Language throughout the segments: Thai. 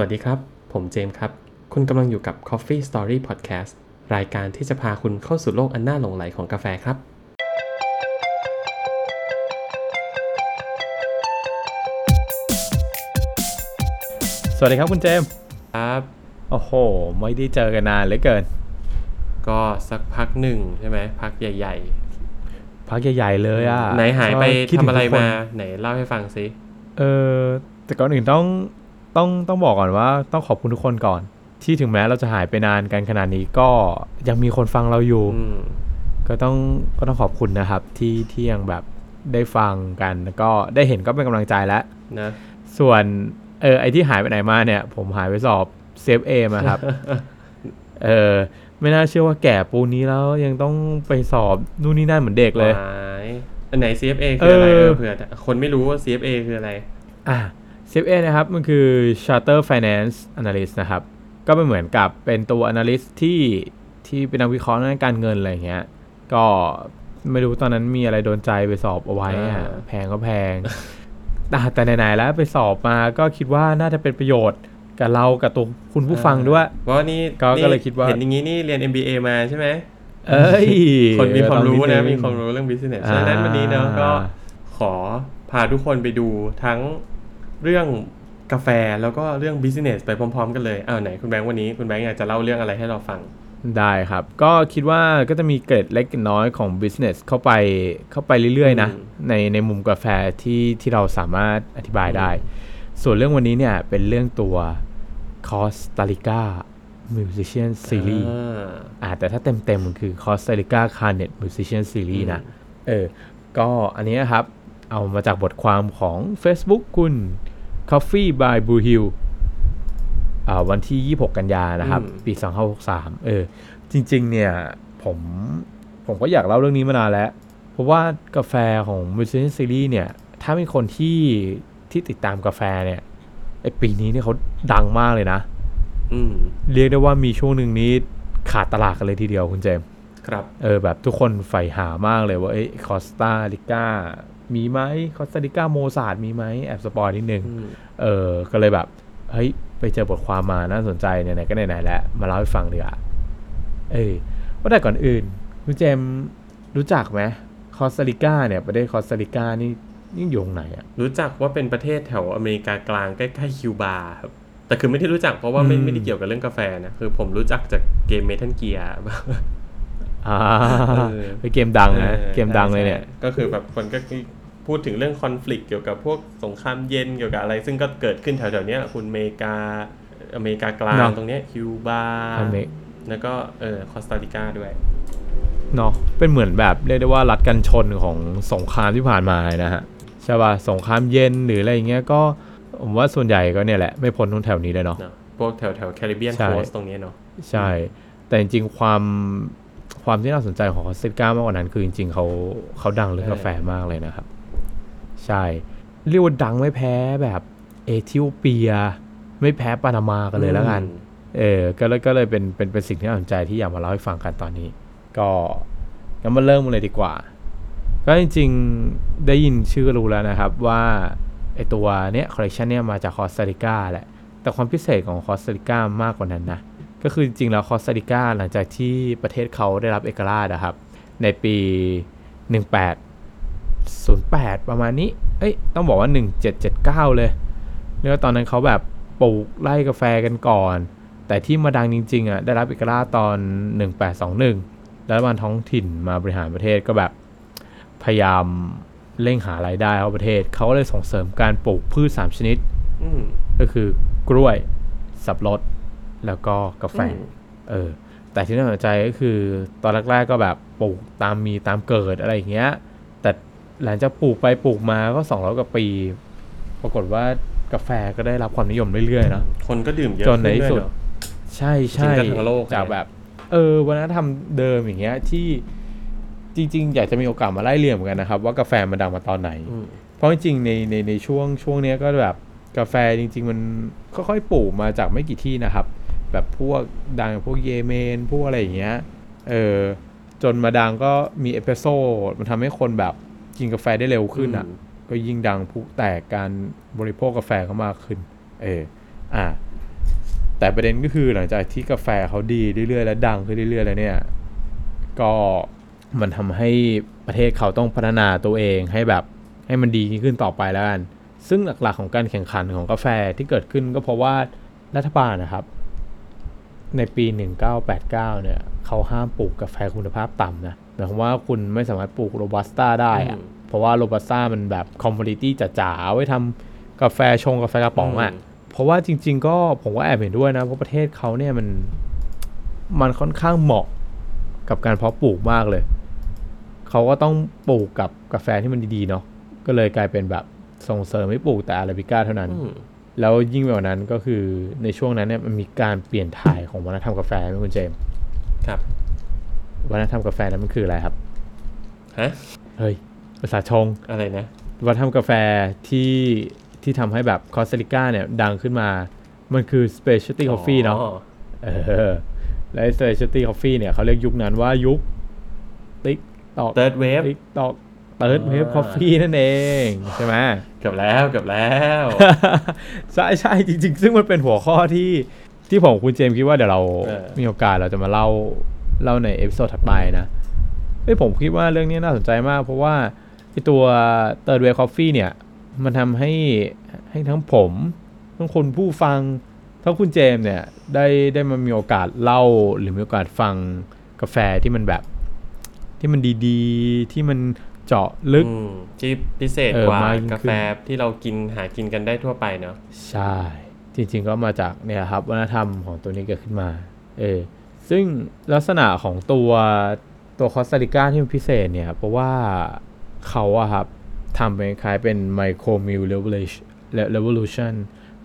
วัสดีครับ ผมเจมส์ครับ คุณกำลังอยู่กับ Coffee Story Podcast รายการที่จะพาคุณเข้าสู่โลกอันน่าหลงไหลของกาแฟครับ สวัสดีครับคุณเจมส์ครับ โอ้โห ไม่ได้เจอกันนานเหลือเกิน ก็สักพักหนึ่งใช่ไหมพักใหญ่ พักใหญ่ๆเลยอะๆ ไหนหายไปก็คิดทำถึงอะไรทุกคนมา ไหนเล่าให้ฟังสิ เออแต่ก่อนอื่นต้อง ต้องต้องบอกก่อนว่าต้องขอบคุณทุกคนก่อน ที่ถึงแม้เราจะหายไปนานกันขนาดนี้ก็ยังมีคนฟังเราอยู่อืมก็ต้องก็ต้องขอบคุณนะครับ ที่ที่ยังแบบได้ฟังกันแล้วก็ได้เห็นก็เป็นกำลังใจแล้วนะส่วนเออไอที่หายไปไหนมาเนี่ย ผมหายไปสอบเซฟเอมาครับเออไม่น่าเชื่อว่าแก่ปูนนี้แล้วยังต้องไปสอบนู่นนี่นั่นเหมือนเด็กเลยหายอันไหน CFA คืออะไรเออเออเผื่อคนไม่รู้ว่า CFA คืออะไร อะ CFA นะครับ มันคือ Charter Finance Analyst นะครับ ก็เป็นเหมือนกับเป็นตัว analyst ที่ที่เป็นนักวิเคราะห์ด้านการเงินอะไรอย่างเงี้ย ก็ไม่รู้ตอนนั้นมีอะไรโดนใจไปสอบเอาไว้อะอ่าแพงก็แพง แต่แต่ไหนๆแล้วไปสอบมาก็คิดว่าน่าจะเป็นประโยชน์กับเรากับตัวคุณผู้ฟังด้วย เพราะว่านี่ก็นี่ก็เลยคิดว่าเห็นอย่างนี้นี่เรียน MBA มาใช่ไหมเอ้ย คนมีความรู้เอนะอมีความรู้เรื่อง business อ่าฉะนั้นวันนี้เนาะก็ขอพาทุกคนไปดูทั้ง เรื่องกาแฟแล้วก็เรื่อง business ไปพร้อม ๆ กันเลยอ้าวไหนคุณแบงค์วันนี้คุณแบงค์อยากจะเล่าเรื่องอะไรให้เราฟังได้ครับ ก็คิดว่าก็จะมีเกร็ดเล็กน้อยของ business เข้าไปเข้าไปเรื่อยๆ นะอืมในในมุมกาแฟที่ที่เราสามารถอธิบายได้ ส่วนเรื่องวันนี้เนี่ย เป็นเรื่องตัว Costa Rica Musician Series อ่าอ่าแต่ถ้าเต็มๆมันคือ Costa Rica Carnet Musician Series นะอืมเออ ก็อันนี้นะครับ เอามาจากบทความของ Facebook คุณ Coffee by Blue Hill อ่าวันที่ 26 กันยานะครับอืมปี 2563 เออ จริง ๆ เนี่ย ผม ผมก็อยากเล่าเรื่องนี้มานานแล้ว เพราะว่ากาแฟของ Musician Series เนี่ย ถ้าเป็นคนที่ที่ติดตามกาแฟเนี่ยไอปีนี้เนี่ยเขาดังมากเลยนะอืมเรียกได้ว่ามีช่วงหนึ่งนี้ขาดตลาดกันเลยทีเดียวคุณเจมส์ครับ เออแบบทุกคนใฝ่หามากเลยว่าเอ้คอสตาริก้า มีไหมคอสตาริก้าโมซาร์ทมีไหมแอบ spoil นิดนึงอืมเออก็เลยแบบเฮ้ยไปเจอบทความมาน่าสนใจไหนๆก็ไหนๆแล้วมาเล่าให้ฟังดีกว่าเอ้ยว่าแต่ก่อนอื่นคุณเจมส์รู้จักไหมคอสตาริก้าเนี่ยประเทศคอสตาริก้านี่นี่อยู่ตรงไหนอะรู้จักว่าเป็นประเทศแถวอเมริกากลางใกล้ๆคิวบาครับแต่คือไม่ได้รู้จักเพราะว่าไม่อืมไม่ได้เกี่ยวกับเรื่องกาแฟนะคือผมรู้จักจากเกม Metal Gear อ่าเออเป็นเกมดังนะเกมดังเลยเนี่ย ก็คือแบบคนก็ พูดถึงเรื่องคอน FLICT เกี่ยวกับพวกสงครามเย็นเกี่ยวกับอะไร ซึ่งก็เกิดขึ้นแถวๆเนี้ยคุณอเมริกาอเมริกากลางเนอะตรงเนี้ยคิวบาอเมริกแล้วก็เออคอสตาริกาด้วยเนาะเป็นเหมือนแบบเรียกได้ว่ารัฐกันชนของสงครามที่ผ่านมานะฮะใช่ป่ะสงครามเย็นหรืออะไรอย่างเงี้ยก็ผมว่าส่วนใหญ่ก็เนี่ยแหละ ไม่พ้นตรงแถวนี้เลยเนาะเนอะพวกแถวแถวแคริบเบียนใช่ coast ตรงเนี้ยเนาะใช่ แต่จริงๆความความที่น่าสนใจของคอสตาริก้ามากกว่านั้น คือจริงๆเขาเขาดังเรื่องกาแฟมากเลยนะครับ ใช่ เรียกว่าดังไม่แพ้แบบเอธิโอเปีย ไม่แพ้ปานามากันเลยแล้วกัน เออ ก็เลยก็เลยเป็นเป็นเป็นสิ่งที่น่าสนใจที่อยากมาเล่าให้ฟังกันตอนนี้ ก็งั้นมาเริ่มกันเลยดีกว่า ก็จริงๆ ได้ยินชื่อก็รู้แล้วนะครับว่าไอตัวเนี้ยคอลเลคชันเนี้ยมาจากคอสตาริกาแหละ แต่ความพิเศษของคอสตาริกามากกว่านั้นนะ ก็คือจริงๆ แล้วคอสตาริกาหลังจากที่ประเทศเขาได้รับเอกราชนะครับ ในปี 1808 ประมาณนี้ เอ้ย ต้องบอกว่า 1779 เลยเรียกว่าตอนนั้นเขาแบบปลูกไร่กาแฟกันก่อน แต่ที่มาดังจริงๆอะได้รับเอกราชตอน 1821แล้วรัฐบาลท้องถิ่นมาบริหารประเทศก็แบบพยายามเร่งหารายได้เข้าประเทศ เขาก็เลยส่งเสริมการปลูกพืช 3 ชนิดอืมก็คือกล้วย สับปะรดแล้วก็กาแฟอืมเออ แต่ที่น่าสนใจก็คือตอนแรกๆก็แบบปลูกตามมีตามเกิดอะไรอย่างเงี้ยแต่ หลังจากปลูกไปปลูกมาก็สองร้อยกว่าปี ปรากฏว่ากาแฟก็ได้รับความนิยมเรื่อยๆเนอะคนก็ดื่มเยอะจนในที่ขึ้สุดวยเอะใช่ใช่จริงๆก็ทั้งโลกจากแบบ เออวัฒนธรรมเดิมอย่างเงี้ยที่จริง ๆ อยากจะมีโอกาสมาไล่เรียงเหมือนกันนะครับ ว่ากาแฟมันดังมาตอนไหนอืมเพราะจริงๆในในในช่วงช่วงเนี้ยก็แบบกาแฟจริง ๆ มันค่อยๆปลูกมาจากไม่กี่ที่นะครับ แบบพวกดังพวกเยเมนพวกอะไรอย่างเงี้ยเออจนมาดังก็มีเอสเปรสโซ่มันทำให้คนแบบ กินกาแฟได้เร็วขึ้นอะ ก็ยิ่งดังผู้แตกการบริโภคกาแฟก็มากขึ้น เอออะแต่ประเด็นก็คือหลังจากที่กาแฟเขาดีเรื่อยๆ และดังขึ้นเรื่อยๆ แล้วเนี่ย ก็มันทำให้ประเทศเขาต้องพัฒนาตัวเองให้แบบให้มันดีขึ้นต่อไปแล้วกัน ซึ่งหลักๆของการแข่งขันของกาแฟที่เกิดขึ้นก็เพราะว่ารัฐบาลนะครับ ในปี 1989 เนี่ย เขาห้ามปลูกกาแฟคุณภาพต่ำนะหมายความว่าคุณไม่สามารถปลูกโรบัสต้าได้อะอืมเพราะว่าโรบัสต้ามันแบบ commodity จ๋าๆเอาไว้ทำกาแฟชงกาแฟกระป๋องอะ่ะเพราะว่าจริง ๆ ก็ผมก็แอบเห็นด้วยนะเพราะประเทศเขาเนี่ยมันมันค่อนข้างเหมาะกับการเพาะปลูกมากเลย เขาก็ต้องปลูกกับกาแฟที่มันดีๆเนาะก็เลยกลายเป็นแบบส่งเสริมให้ปลูกแต่อาราบิก้าเท่านั้นอืมแล้วยิ่งไปกว่านั้นก็คือในช่วงนั้นเนี่ยมันมีการเปลี่ยนถ่ายของวัฒนธรรมกาแฟไหมคุณเจมส์ ครับวัฒนธรรมกาแฟนั้นมันคืออะไรครับฮะเฮ้ยภาษาชงอะไรนะวัฒนธรรมกาแฟที่ที่ทำให้แบบคอสตาริกาเนี่ยดังขึ้นมา มันคือ specialty coffee เนาะอ๋อเออและ specialty coffee เนี่ยเขาเรียกยุคนั้นว่ายุคติ๊กตอก third wave ติ๊กตอก third wave อ่า coffee นั่นเอง ใช่ไหมเกือบแล้วเกือบแล้ว ใช่ใช่จริง ๆ ซึ่งมันเป็นหัวข้อที่ ที่ผมกับคุณเจมส์คิดว่าเดี๋ยวเราเออ มีโอกาสเราจะมาเล่าเล่าใน episode ถัดไปนะเฮ้ยผมคิดว่าเรื่องนี้น่าสนใจมาก เพราะว่าไอตัว Third Wave Coffee เนี่ย มันทำให้ให้ทั้งผมทั้งคนผู้ฟัง ทั้งคุณเจมส์เนี่ยได้ได้มามีโอกาสเล่าหรือมีโอกาสฟังกาแฟที่มันแบบ ที่มันดีๆ ที่มันเจาะลึก อืมที่พิเศษเออกว่ามายิ่งขึ้น กาแฟที่เรากินหากินกันได้ทั่วไปเนาะ ใช่ จริง ๆ ก็มาจากเนี่ยครับวัฒนธรรมของตัวนี้เกิดขึ้นมาเออซึ่งลักษณะของตัวตัวคอสตาริกาที่มันพิเศษเนี่ย เพราะว่าเขาอะครับทำเป็นคล้ายเป็น micro mill revoเลเวลูชัน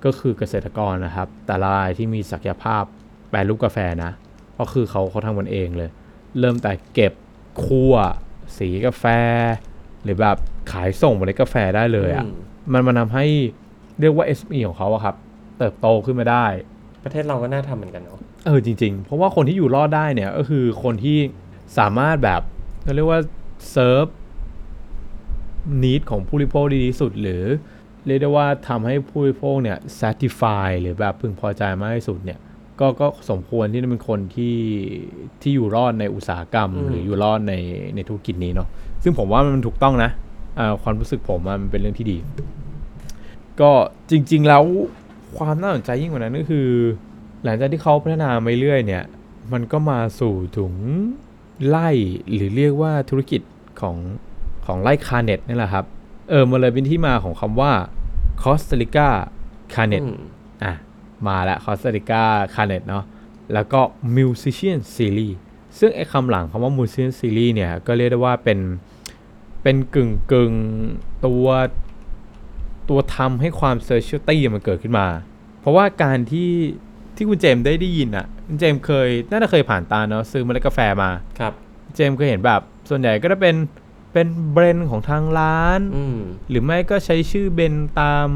ก็คือเกษตรกรนะครับ แต่ละรายที่มีศักยภาพแปรรูปกาแฟนะ ก็คือเขาเขาทำกันเองเลย เริ่มแต่เก็บคั่ว สีกาแฟ หรือแบบขายส่งเมล็ดกาแฟได้เลยอะอืมมันมันทำให้เรียกว่า SME ของเขาอะครับ เติบโตขึ้นมาได้ ประเทศเราก็น่าทำเหมือนกันเนาะเออจริง ๆ เพราะว่าคนที่อยู่รอดได้เนี่ยก็คือคนที่สามารถแบบเขาเรียกว่าเซิร์ฟนิดของผู้บริโภคดีที่สุด หรือเรียกได้ว่าทำให้ผู้บริโภคเนี่ย satisfy หรือแบบพึงพอใจมากที่สุดเนี่ยก็ก็สมควรที่จะเป็นคนที่ที่อยู่รอดในอุตสาหกรรม หรืออยู่รอดในในธุรกิจนี้เนาะซึ่งผมว่ามันถูกต้องนะอ่าความรู้สึกผมอะมันเป็นเรื่องที่ดี ก็จริง ๆ แล้ว ความน่าสนใจยิ่งกว่านั้นก็คือ หลังจากที่เขาพัฒนามาเรื่อยเนี่ย มันก็มาสู่ถึงไร่หรือเรียกว่าธุรกิจของของไร่ Canet นี่แหละครับ เออมันเลยเป็นที่มาของคำว่าคอสตาริกา Canet อะ มาแล้วคอสตาริกา Canet เนาะแล้วก็ Musician Series ซึ่งไอ้คำหลังคำว่า Musician Series เนี่ย ก็เรียกได้ว่าเป็นเป็นกึ่งกึ่งตัว ตัวทำให้ความ specialty มันเกิดขึ้นมา เพราะว่าการที่ที่คุณเจมส์ได้ได้ยินอะคุณเจมส์เคยน่าจะเคยผ่านตาเนาะซื้อเมล็ดกาแฟมาครับเจมส์เคยเห็นแบบ ส่วนใหญ่ก็จะเป็นเป็น blend ของทางร้านอืมหรือไม่ก็ใช้ชื่อ blend ตาม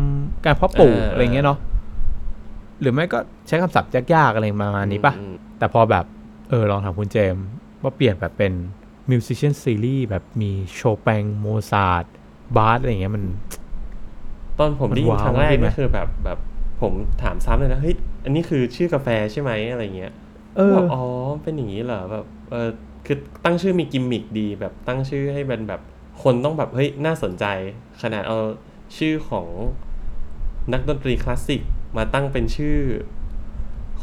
การเพาะปลูกเออออะไรเงี้ยเนาะหรือไม่ก็ใช้คำศัพท์ยากๆอะไรประมาณนี้ปะอืมแต่พอแบบ เออ ลองถามคุณเจมส์ว่าเปลี่ยนแบบเป็น Musician Series แบบมีโชแปงโมซาร์ทบาคอะไรเงี้ยมัน ตอนผมมันได้ยินว้าวครั้งแรกขึ้นไหมก็คือแบบแบบผมถามซ้ำเลยนะเฮ้ยอันนี้คือชื่อกาแฟใช่ไหมอะไรเงี้ยเออแบบอ๋อเป็นอย่างนี้เหรอแบบเออคือตั้งชื่อมีกิมมิคดี แบบตั้งชื่อให้เป็นแบบคนต้องแบบเฮ้ยน่าสนใจ ขนาดเอาชื่อของนักดนตรีคลาสสิกมาตั้งเป็นชื่อ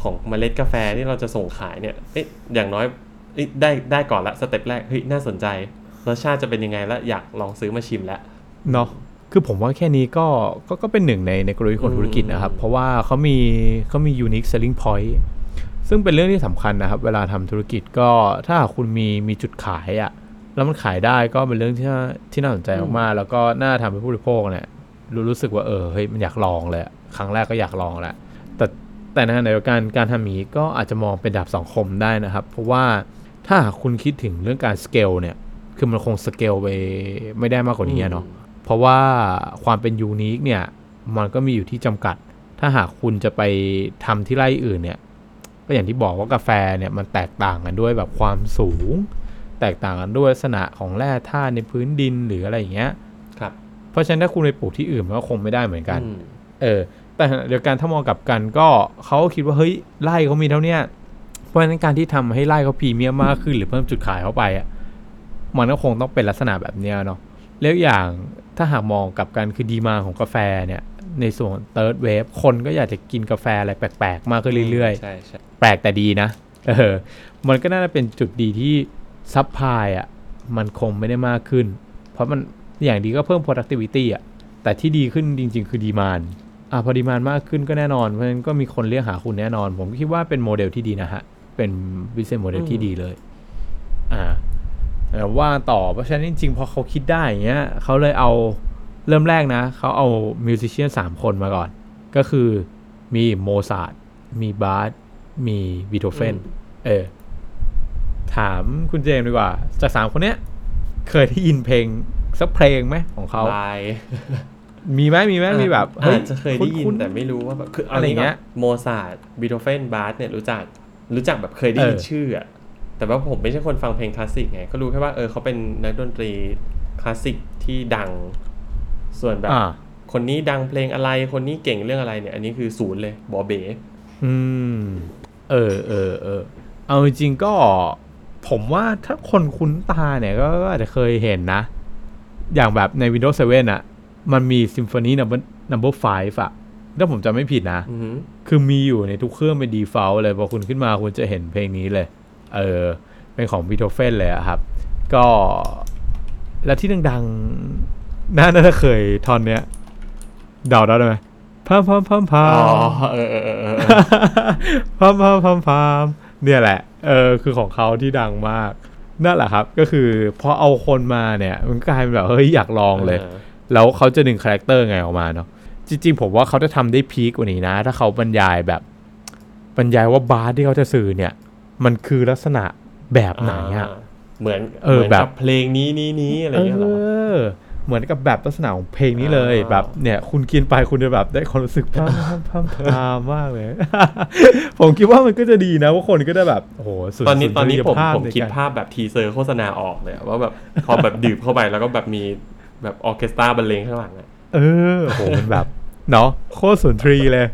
ของเมล็ดกาแฟที่เราจะส่งขายเนี่ยเอ๊ะอย่างน้อยเอ้ยได้ได้ก่อนละ step แรกเฮ้ยน่าสนใจรสชาติจะเป็นยังไงแล้วอยากลองซื้อมาชิมแล้วเนาะ คือผมว่าแค่นี้ก็ก็ก็เป็นหนึ่งในในกลยุทธ์ของธุรกิจนะครับ เพราะว่าเขามีเขามี unique selling point ซึ่งเป็นเรื่องที่สำคัญนะครับ เวลาทำธุรกิจก็ถ้าหากคุณมีมีจุดขายอะแล้วมันขายได้ก็เป็นเรื่องที่น่าที่น่าสนใจมากๆแล้วก็น่าทำให้ผู้บริโภคเนี่ยรู้รู้สึกว่าเออเฮ้ยมันอยากลองเลยอะครั้งแรกก็อยากลองแหละแต่แต่ในขณะเดียวกันการทำอย่างนี้ก็อาจจะมองเป็นดาบสองคมได้นะครับ เพราะว่าถ้าหากคุณคิดถึงเรื่องการสเกลเนี่ยคือมันคงสเกลไปไม่ได้มากกว่านี้อะเนาะ เพราะว่าความเป็น unique เนี่ยมันก็มีอยู่ที่จำกัด ถ้าหากคุณจะไปทำที่ไร่อื่นเนี่ยก็อย่างที่บอกว่ากาแฟเนี่ยมันแตกต่างกันด้วยแบบความสูง แตกต่างกันด้วยลักษณะของแร่ธาตุในพื้นดินหรืออะไรอย่างเงี้ยครับ เพราะฉะนั้นถ้าคุณไปปลูกที่อื่นมันก็คงไม่ได้เหมือนกันอืมเออ แต่เดียวกันถ้ามองกลับกันก็เขาก็คิดว่าเฮ้ยไร่เขามีเท่าเนี้ยเพราะฉะนั้นการที่ทำให้ไร่เขาพรีเมียมมากขึ้นหรือเพิ่มจุดขายเข้าไปอะมันก็คงต้องเป็นลักษณะแบบเนี้ยเนาะแล้วอย่าง ถ้าหากมองกลับกันคือ demand ของกาแฟเนี่ยในส่วน third wave คนก็อยากจะกินกาแฟอะไรแปลกๆ มากขึ้นเรื่อยๆใช่ใช่แปลกแต่ดีนะเออมันก็น่าจะเป็นจุดดีที่ supply อะมันคงไม่ได้มากขึ้น เพราะมันอย่างดีก็เพิ่ม productivity อะแต่ที่ดีขึ้นจริง ๆ คือ demand อะพอ demand มากขึ้นก็แน่นอนเพราะฉะนั้นก็มีคนเรียกหาคุณแน่นอน ผมคิดว่าเป็นโมเดลที่ดีนะฮะ เป็น business model ที่ดีเลย อ่าแต่ ว่าต่อเพราะฉะนั้นจริงๆ พอเขาคิดได้อย่างเงี้ยเขาเลยเอาเริ่มแรกนะ เขาเอา musician สามคนมาก่อน ก็คือมีโมซาร์ทมีบาคมีบีโธเฟนเออ ถามคุณเจมส์ดีกว่า จากสามคนเนี้ย เคยได้ยินเพลงสักเพลงไหมของเขาลายมีไหมมีไหมมีแบบเฮ้ยอาจจะเคยได้ยินคุ้นๆแต่ไม่รู้ว่าแบบคืออะไรเงี้ยโมซาร์ทบีโธเฟนบาคเนี่ยรู้จักรู้จักแบบเคยได้ยินเออชื่ออะ แต่ว่าผมไม่ใช่คนฟังเพลงคลาสสิกไง ก็รู้แค่ว่าเออเขาเป็นนักดนตรีคลาสสิกที่ดัง ส่วนแบบอ่าคนนี้ดังเพลงอะไร คนนี้เก่งเรื่องอะไรเนี่ย อันนี้คือศูนย์เลยบอเบ๋อืม เออเออเออ เอาจริงๆก็ ผมว่าถ้าคนคุ้นตาเนี่ยก็ก็อาจจะเคยเห็นนะ อย่างแบบใน Windows 7อะมันมี Symphony Number Number 5อะถ้าผมจำไม่ผิดนะอือหือคือมีอยู่ในทุกเครื่องเป็น default เลย พอคุณขึ้นมาคุณจะเห็นเพลงนี้เลย เออเป็นของบีโธเฟนเลยอะครับ ก็แล้วที่ดังๆน่าน่าจะเคยทอนเนี้ยเดาได้ไหมพัมพัมพัมพัอ๋อมเออเออเออเออพัมพัมพัมพัมเนี่ยแหละ เออ คือของเขาที่ดังมาก นั่นแหละครับ ก็คือพอเอาคนมาเนี่ย มันกลายเป็นแบบ เฮ้ย อยากลองเลย แล้วเขาจะดึง character ไงออกมาเนาะ จริงๆ ผมว่าเขาจะทำได้ peak กว่านี้นะ ถ้าเขาบรรยายแบบ บรรยายว่าบาคที่เขาจะสื่อเนี่ย มันคือลักษณะแบบไหนอะาเหมือนเออเหมือนแบบกับเพลงนี้นี้นี้อะไรเอเงี้ยเหรออเหมือนกับแบบลักษณะของเพลงนี้เลยอ่าแบบเนี่ย คุณกินไปคุณจะแบบได้ความรู้สึกพัมพัมพัมพามมากเลย ผมคิดว่ามันก็จะดีนะว่าคนก็ได้แบบโอ้โหสุดตอนนี้สุดตอนนี้ผมจริยภาพผมในคิดการภาพแบบ teaser โฆษณาออกเลยอะว่าแบบพอแบบดื่มเข้าไปแล้วก็แบบมีแบบออร์เคสตราบรรเลงข้างหลังอะเออโหมันแบบเนาะโคตรสุนทรีเลย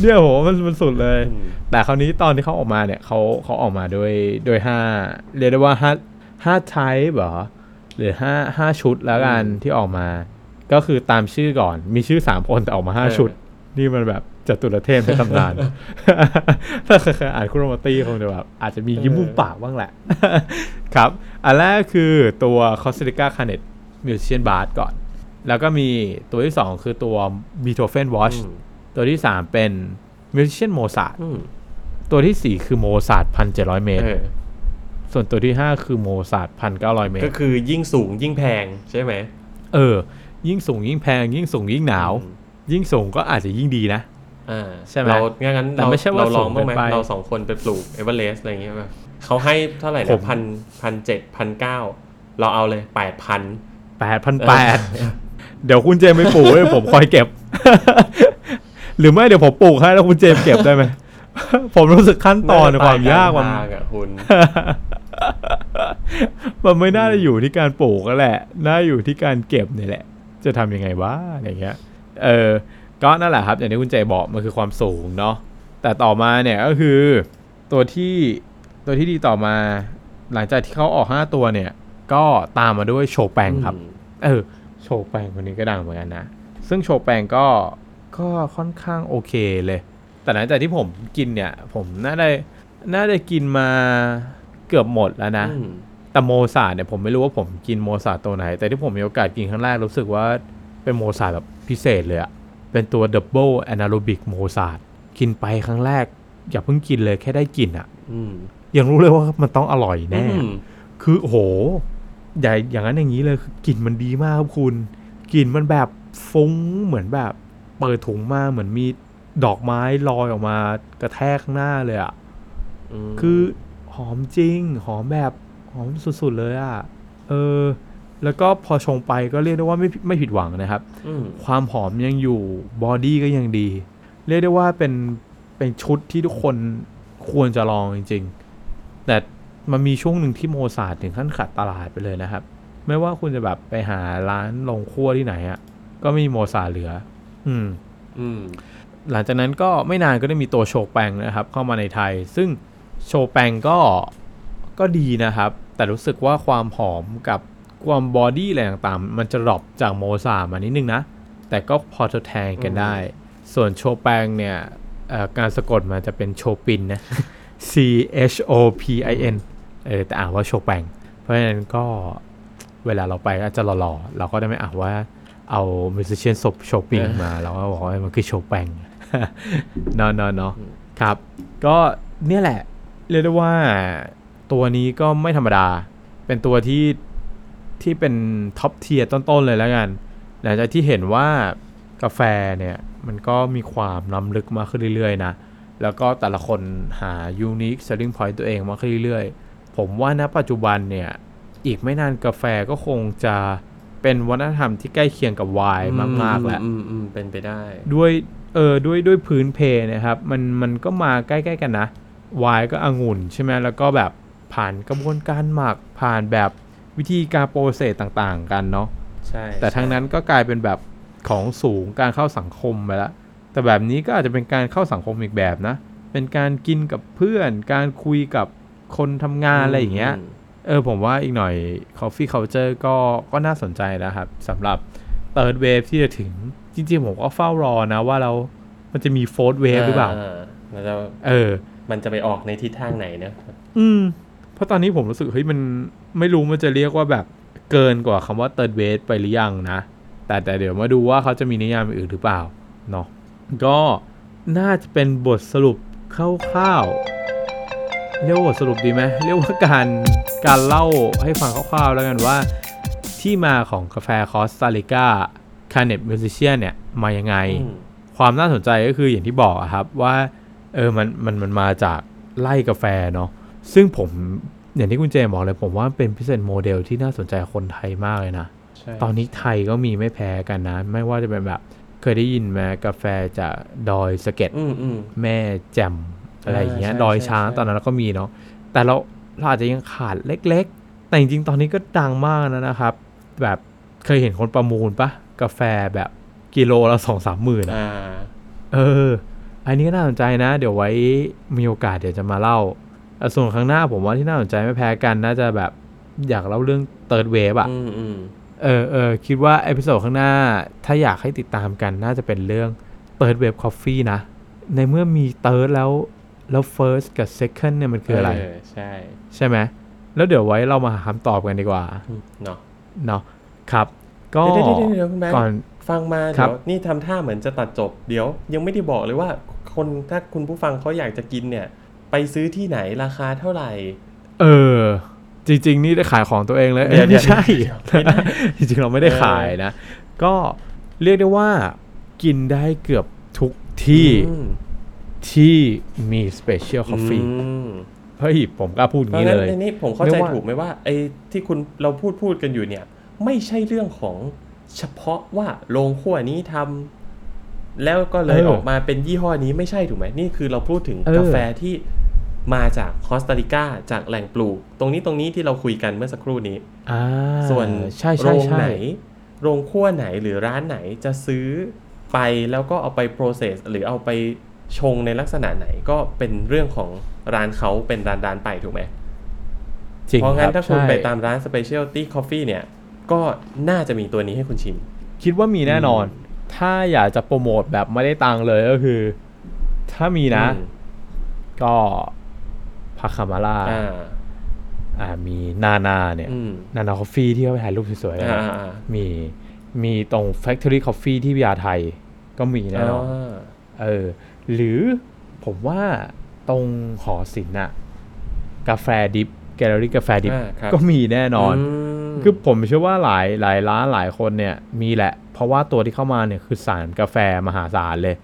เนี่ยโหมันมันสุดเลยอืมแต่คราวนี้ตอนที่เขาออกมาเนี่ยเขาเขาออกมาโดยโดยห้าเรียกได้ว่าห้าห้า type เหรอหรือห้าห้าชุดแล้วกันที่ออกมา ก็คือตามชื่อก่อน มีชื่อสามคนแต่ออกมาห้าชุด นี่มันแบบจตุรเทพในตำนาน ถ้าเคยอ่านคุโรมาตี้คงจะแบบอาจจะมียิ้มมุมปากบ้างแหละ ครับ อันแรกคือตัวคอสตาริกา Canet Musician บาคก่อน แล้วก็มีตัวที่2คือตัวบีโ o เฟนวอชอืม ตัวที่3เป็นMusician โมซาร์ทอืมตัวที่4คือโมซาร์ทพันเจ็ดร้อยเมตรเออส่วนตัวที่5คือโมซาร์ทพันเก้าร้อยเมตรก็รคือยิ่งสูงยิ่งแพงใช่ไหม เออ ยิ่งสูงยิ่งแพง ยิ่งสูงยิ่งหนาวอืมยิ่งสูงก็อาจจะยิ่งดีนะอ่าใช่ไหมเรางั้นแต่เราไม่ใช่ว่าเราลองบ้างไหมสูงเกินไปเราสองคนไปปลูกเอเวอเรสต์อะไรเงี้ยแบบเขาให้เท่าไหร่ผนะมพันพันเจ็ดพันเก้าเราเอาเลยแปดพันแปดพันแปดเดี๋ยวคุณเจมส์ไปปลูกเลยผมคอยเก็บ หรือไม่เดี๋ยวผมปลูกให้แล้วคุณเจมส์เก็บได้ไหมผมรู้สึกขั้นตอนความยากมันทางอะคุณมันไม่น่าจะอยู่ที่การปลูกแล้วแหละ น่าอยู่ที่การเก็บนี่แหละ จะทำยังไงวะอะไรเงี้ย เออ ก็นั่นแหละครับ อย่างที่คุณเจบอกมันคือความสูงเนาะ แต่ต่อมาเนี่ยก็คือตัวที่ตัวที่ดีต่อมา หลังจากที่เขาออก 5 ตัวเนี่ย ก็ตามมาด้วยโชแปงครับ เออ โชแปงคนนี้ก็ดังเหมือนกันนะ ซึ่งโชแปงก็ ก็ค่อนข้างโอเคเลย แต่หลังจากที่ผมกินเนี่ย ผมน่าได้น่าได้กินมาเกือบหมดแล้วนะอืมแต่โมซาร์ทเนี่ยผมไม่รู้ว่าผมกินโมซาร์ทตัวไหน แต่ที่ผมมีโอกาสกินครั้งแรกรู้สึกว่าเป็นโมซาร์ทแบบพิเศษเลยอะเป็นตัว double anaerobic โมซาร์ทกินไปครั้งแรก อย่าเพิ่งกินเลยแค่ได้กลิ่นอะอืมยังรู้เลยว่ามันต้องอร่อยแน่อืมคือโอ้โหใหญ่อย่างนั้นอย่างนี้เลยคือกลิ่นมันดีมากครับคุณกลิ่นมันแบบฟุ้งเหมือนแบบ เปิดถุงมาเหมือนมีดอกไม้ลอยออกมากระแทกข้างหน้าเลยอะมคือหอมจริง หอมแบบหอมสุดๆเลยอะ่ะ เออ แล้วก็พอชงไปก็เรียกได้ว่าไม่ไม่ผิดหวังนะครับอืมความหอมยังอยู่ body ก็ยังดี เรียกได้ว่าเป็นเป็นชุดที่ทุกคนควรจะลองจริง ๆ แต่มันมีช่วงหนึ่งที่โมซาร์ทถึงขั้นขาดตลาดไปเลยนะครับ ไม่ว่าคุณจะแบบไปหาร้านโรงคั่วที่ไหนอะ่ะก็ไม่มีโมซาร์ทเหลือ อืมอืมหลังจากนั้นก็ไม่นานก็ได้มีตัวโชแปงนะครับ เข้ามาในไทย ซึ่งโชแปงก็ก็ดีนะครับ แต่รู้สึกว่าความหอมกับความ body อะไรต่างๆ มันจะ drop จากโมซาร์ทมานิดนึงนะ แต่ก็พอทดแทนกันได้ ส่วนโชแปงเนี่ยเอ่อการสะกดมันจะเป็นโชปินนะ C H O P I N เออแต่อ่านว่าโชแปง เพราะฉะนั้นก็เวลาเราไปก็จะหล่อๆ เราก็ได้ไม่อ่านว่า เอามิวสิชเชียนศพโชปิงมาเราก็บอกว่ามันคือโชแปงเนาะเนาะเนาะครับ ก็เนี่ยแหละ เรียกได้ว่าตัวนี้ก็ไม่ธรรมดา เป็นตัวที่ที่เป็น top tier ต้น ๆ เลยแล้วกันหลังจากที่เห็นว่ากาแฟเนี่ย มันก็มีความล้ำลึกมากขึ้นเรื่อย ๆ นะ แล้วก็แต่ละคนหา unique selling point ตัวเองมากขึ้นเรื่อย ๆ ผมว่าณปัจจุบันเนี่ย อีกไม่นานกาแฟก็คงจะ เป็นวัฒนธรรมที่ใกล้เคียงกับไวน์มากๆแล้วอืมอืมเป็นไปได้ ด้วยเออด้วยด้วยพื้นเพนะครับ มันมันก็มาใกล้ๆกันนะไวน์ก็องุ่นใช่ไหมแล้วก็แบบผ่านกระบวนการหมักผ่านแบบวิธีการโปรเซสต่างๆ กันเนาะใช่แต่ทั้งนั้นก็กลายเป็นแบบของสูงการเข้าสังคมไปแล้วแต่แบบนี้ก็อาจจะเป็นการเข้าสังคมอีกแบบนะ เป็นการกินกับเพื่อน การคุยกับคนทำงานอะไรอย่างเงี้ยม เออผมว่าอีกหน่อย Coffee Culture ก็ก็น่าสนใจนะครับสำหรับ Third Wave ที่จะถึงจริงๆ ผมก็เฝ้ารอนะว่าเรา มันจะมี Fourth Wave หรือเปล่ามันจะเออ มันจะไปออกในทิศทางไหนเนอะอืม เพราะตอนนี้ผมรู้สึกเฮ้ยมันไม่รู้มันจะเรียกว่าแบบเกินกว่าคำว่า Third Wave ไปหรือยังนะ แต่แต่เดี๋ยวมาดูว่าเขาจะมีนิยามอื่นหรือเปล่าเนาะก็น่าจะเป็นบทสรุปคร่าวๆ เรียกว่าบทสรุปดีไหมเรียกว่าการการเล่าให้ฟังคร่าวๆแล้วกันว่า ที่มาของกาแฟคอสตาริกาคาเน t มิวสิเชียนเนี่ยมายังไงอืมความน่าสนใจก็คืออย่างที่บอกอะครับว่าเออมันมันมันมาจากไล่กาแฟเนาะซึ่งผมอย่างที่คุณเจมบอกเลยผมว่าเป็นพิเศษโมเดลที่น่าสนใจคนไทยมากเลยนะใช่ตอนนี้ไทยก็มีไม่แพ้กันนะ ไม่ว่าจะเป็นแบบ เคยได้ยินไหมกาแฟจากดอยสะเก็ดอืมอืมแม่แจ่ม อะไรอย่างเงี้ยใช่ดอยใช่ช้างใช่ตอนนั้นเราก็มีเนาะแต่เราเราอาจจะยังขาดเล็ก ๆ แต่จริงๆตอนนี้ก็ดังมากแล้วนะครับ แบบเคยเห็นคนประมูลปะกาแฟแบบกิโลละสองสามหมื่นอะอ่าเออ อันนี้ก็น่าสนใจนะ เดี๋ยวไว้มีโอกาสเดี๋ยวจะมาเล่าอะส่วนครั้งหน้าผมว่าที่น่าสนใจไม่แพ้กันน่าจะแบบอยากเล่าเรื่อง third wave อะอืมอืมเออเออคิดว่า episode ข้างหน้า ถ้าอยากให้ติดตามกันน่าจะเป็นเรื่อง third wave coffee นะ ในเมื่อมี third แล้ว แล้ว first กับ second เนี่ยมันคืออะไรเใช่ ใช่ไหม แล้วเดี๋ยวไว้เรามาหาคำตอบกันดีกว่าอืมเนาะเนาะครับ ก็เดี๋ยวเดี๋ยวเดี๋ยวเดี๋ยวคุณแบงค์ก่อนฟังมาครัเดี๋บยวนี่ทำท่าเหมือนจะตัดจบ เดี๋ยวยังไม่ได้บอกเลยว่าคนถ้าคุณผู้ฟังเขาอยากจะกินเนี่ย ไปซื้อที่ไหนราคาเท่าไหร่ เออ จริง ๆ นี่ได้ขายของตัวเองเลยเดี๋ยวเอ้ยไม่ใช่เดี๋ยวไม่ได้จริง ๆ เราไม่ได้เออขายนะ ก็เรียกได้ว่ากินได้เกือบทุกที่อืม ที่มี special coffee อืมเฮ้ย ผมกล้าพูดอเพย่างราะนี้งั้นเลยในนี้ผมเข้าใจไม่ว่าถูกไหมว่าไอ้ที่คุณเราพูดพูดกันอยู่เนี่ย ไม่ใช่เรื่องของเฉพาะว่าโรงคั่วนี้ทำแล้วก็เลยออกมาเป็นยี่ห้อนี้ไม่ใช่ถูกไหมนี่คือเราพูดถึงกาแฟที่มาจากคอสตาริกาจากแหล่งปลูก ตรงนี้ตรงนี้ที่เราคุยกันเมื่อสักครู่นี้อ่าส่วนใช่โรใช่งใช่ไหน โรงคั่วไหนหรือร้านไหนจะซื้อไปแล้วก็เอาไป process หรือเอาไป ชงในลักษณะไหนก็เป็นเรื่องของร้านเขาเป็นร้านร้านๆไปถูกไหมจริงเพราะงั้นรับถ้าคุณใช่ไปตามร้าน specialty coffee เนี่ย ก็น่าจะมีตัวนี้ให้คุณชิม คิดว่ามีแน่นอน ถ้าอยากจะโปรโมทแบบไม่ได้ตังค์เลยก็คือ ถ้ามีนะอืมก็พาคามาร่าอ่าอ่ามีนานาเนี่ยอืมนานา Coffee ที่เขาไปถ่ายรูปสวยๆกันอ่านะอ่ามีมีตรง Factory Coffee ที่วิทยาไทย ก็มีแน่นอนาเออ หรือผมว่าตรงหอศิลป์อะกาแฟดริปแกลเลอรี่กาแฟดริปอ่าครับก็มีแน่นอนมคือผมเชื่อว่าหลายหลายร้านหลายคนเนี่ยมีแหละ เพราะว่าตัวที่เข้ามาเนี่ยคือสารกาแฟมหาศาลเลย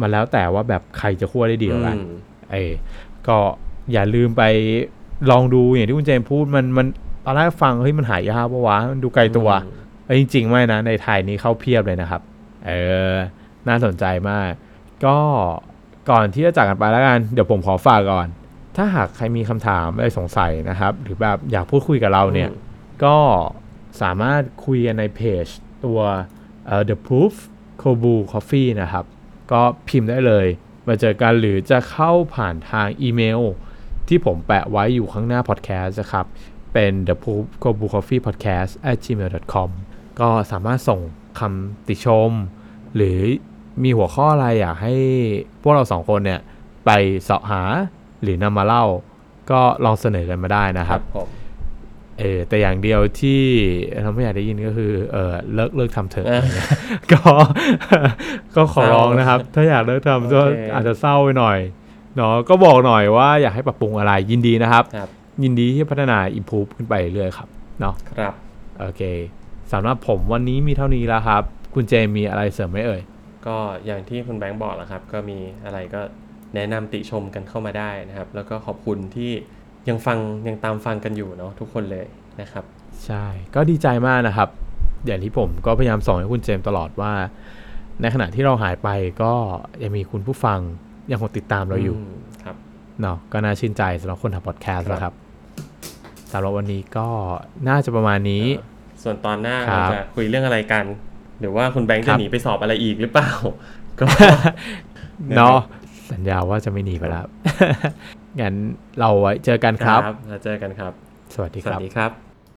มันแล้วแต่ว่าแบบใครจะคั่วได้ดีกว่ากันอืมเออก็อย่าลืมไปลองดูอย่างที่คุณเจมส์พูดมันมันตอนแรกฟังเฮ้ยมันหายากปะวะมันดูไกลตัวอืมเอ้ยจริงๆไม่นะในไทยนี้เข้าเพียบเลยนะครับ เออ น่าสนใจมาก ก็ ก่อนที่จะจากกันไปแล้วกัน เดี๋ยวผมขอฝากก่อน ถ้าหากใครมีคำถามอะไรสงสัยนะครับ หรือแบบอยากพูดคุยกับเราเนี่ย ก็สามารถคุยกันในเพจตัวเอ่อ The Proof Kobu Coffee นะครับ ก็พิมพ์ได้เลย มาเจอกันหรือจะเข้าผ่านทางอีเมล ที่ผมแปะไว้อยู่ข้างหน้าพอดแคสต์นะครับ เป็น the poop go b o coffee podcast at gmail com ก็สามารถส่งคำติชม หรือ มีหัวข้ออะไรอยากให้พวกเราสองคนเนี่ยไปเสาะหาหรือนำมาเล่า ก็ลองเสนอกันมาได้นะครับผมเออแต่อย่างเดียวที่เราไม่อยากได้ยินก็คือเออเลิกเลิกทำเถอะเอออะไรเงี้ยก็ก็ขอร้องนะครับ ถ้าอยากเลิกทำก็โอเคอาจจะเศร้าไปหน่อยเนาะก็บอกหน่อยว่าอยากให้ปรับปรุงอะไรยินดีนะครับครับยินดีที่พัฒนา improve ขึ้นไปเรื่อยๆครับเนาะครับโอเคสำหรับผมวันนี้มีเท่านี้แล้วครับ คุณเจมมีอะไรเสริมไหมเอ่ย ก็อย่างที่คุณแบงค์บอกแหละครับ ก็มีอะไรก็แนะนำติชมกันเข้ามาได้นะครับ แล้วก็ขอบคุณที่ยังฟังยังตามฟังกันอยู่เนาะทุกคนเลยนะครับ ใช่ก็ดีใจมากนะครับ อย่างที่ผมก็พยายามส่งให้คุณเจมส์ตลอดว่า ในขณะที่เราหายไปก็ยังมีคุณผู้ฟังยังคงติดตามเราอยู่มครับเนาะก็น่าชื่นใจสำหรับคนทำพอดแคสต์ครับนะครับสำหรับวันนี้ก็น่าจะประมาณนี้ ส่วนตอนหน้าครัเราบจะคุยเรื่องอะไรกัน หรือว่าคุณแบงค์ครัจะบหนีไปสอบอะไรอีกหรือเปล่า ก็เนาะสัญญาว่าจะไม่หนีไปแล้วงั้นเราไว้เจอกันครับแล้วเจอกันครับ สวัสดีสควัรัสบดีครับ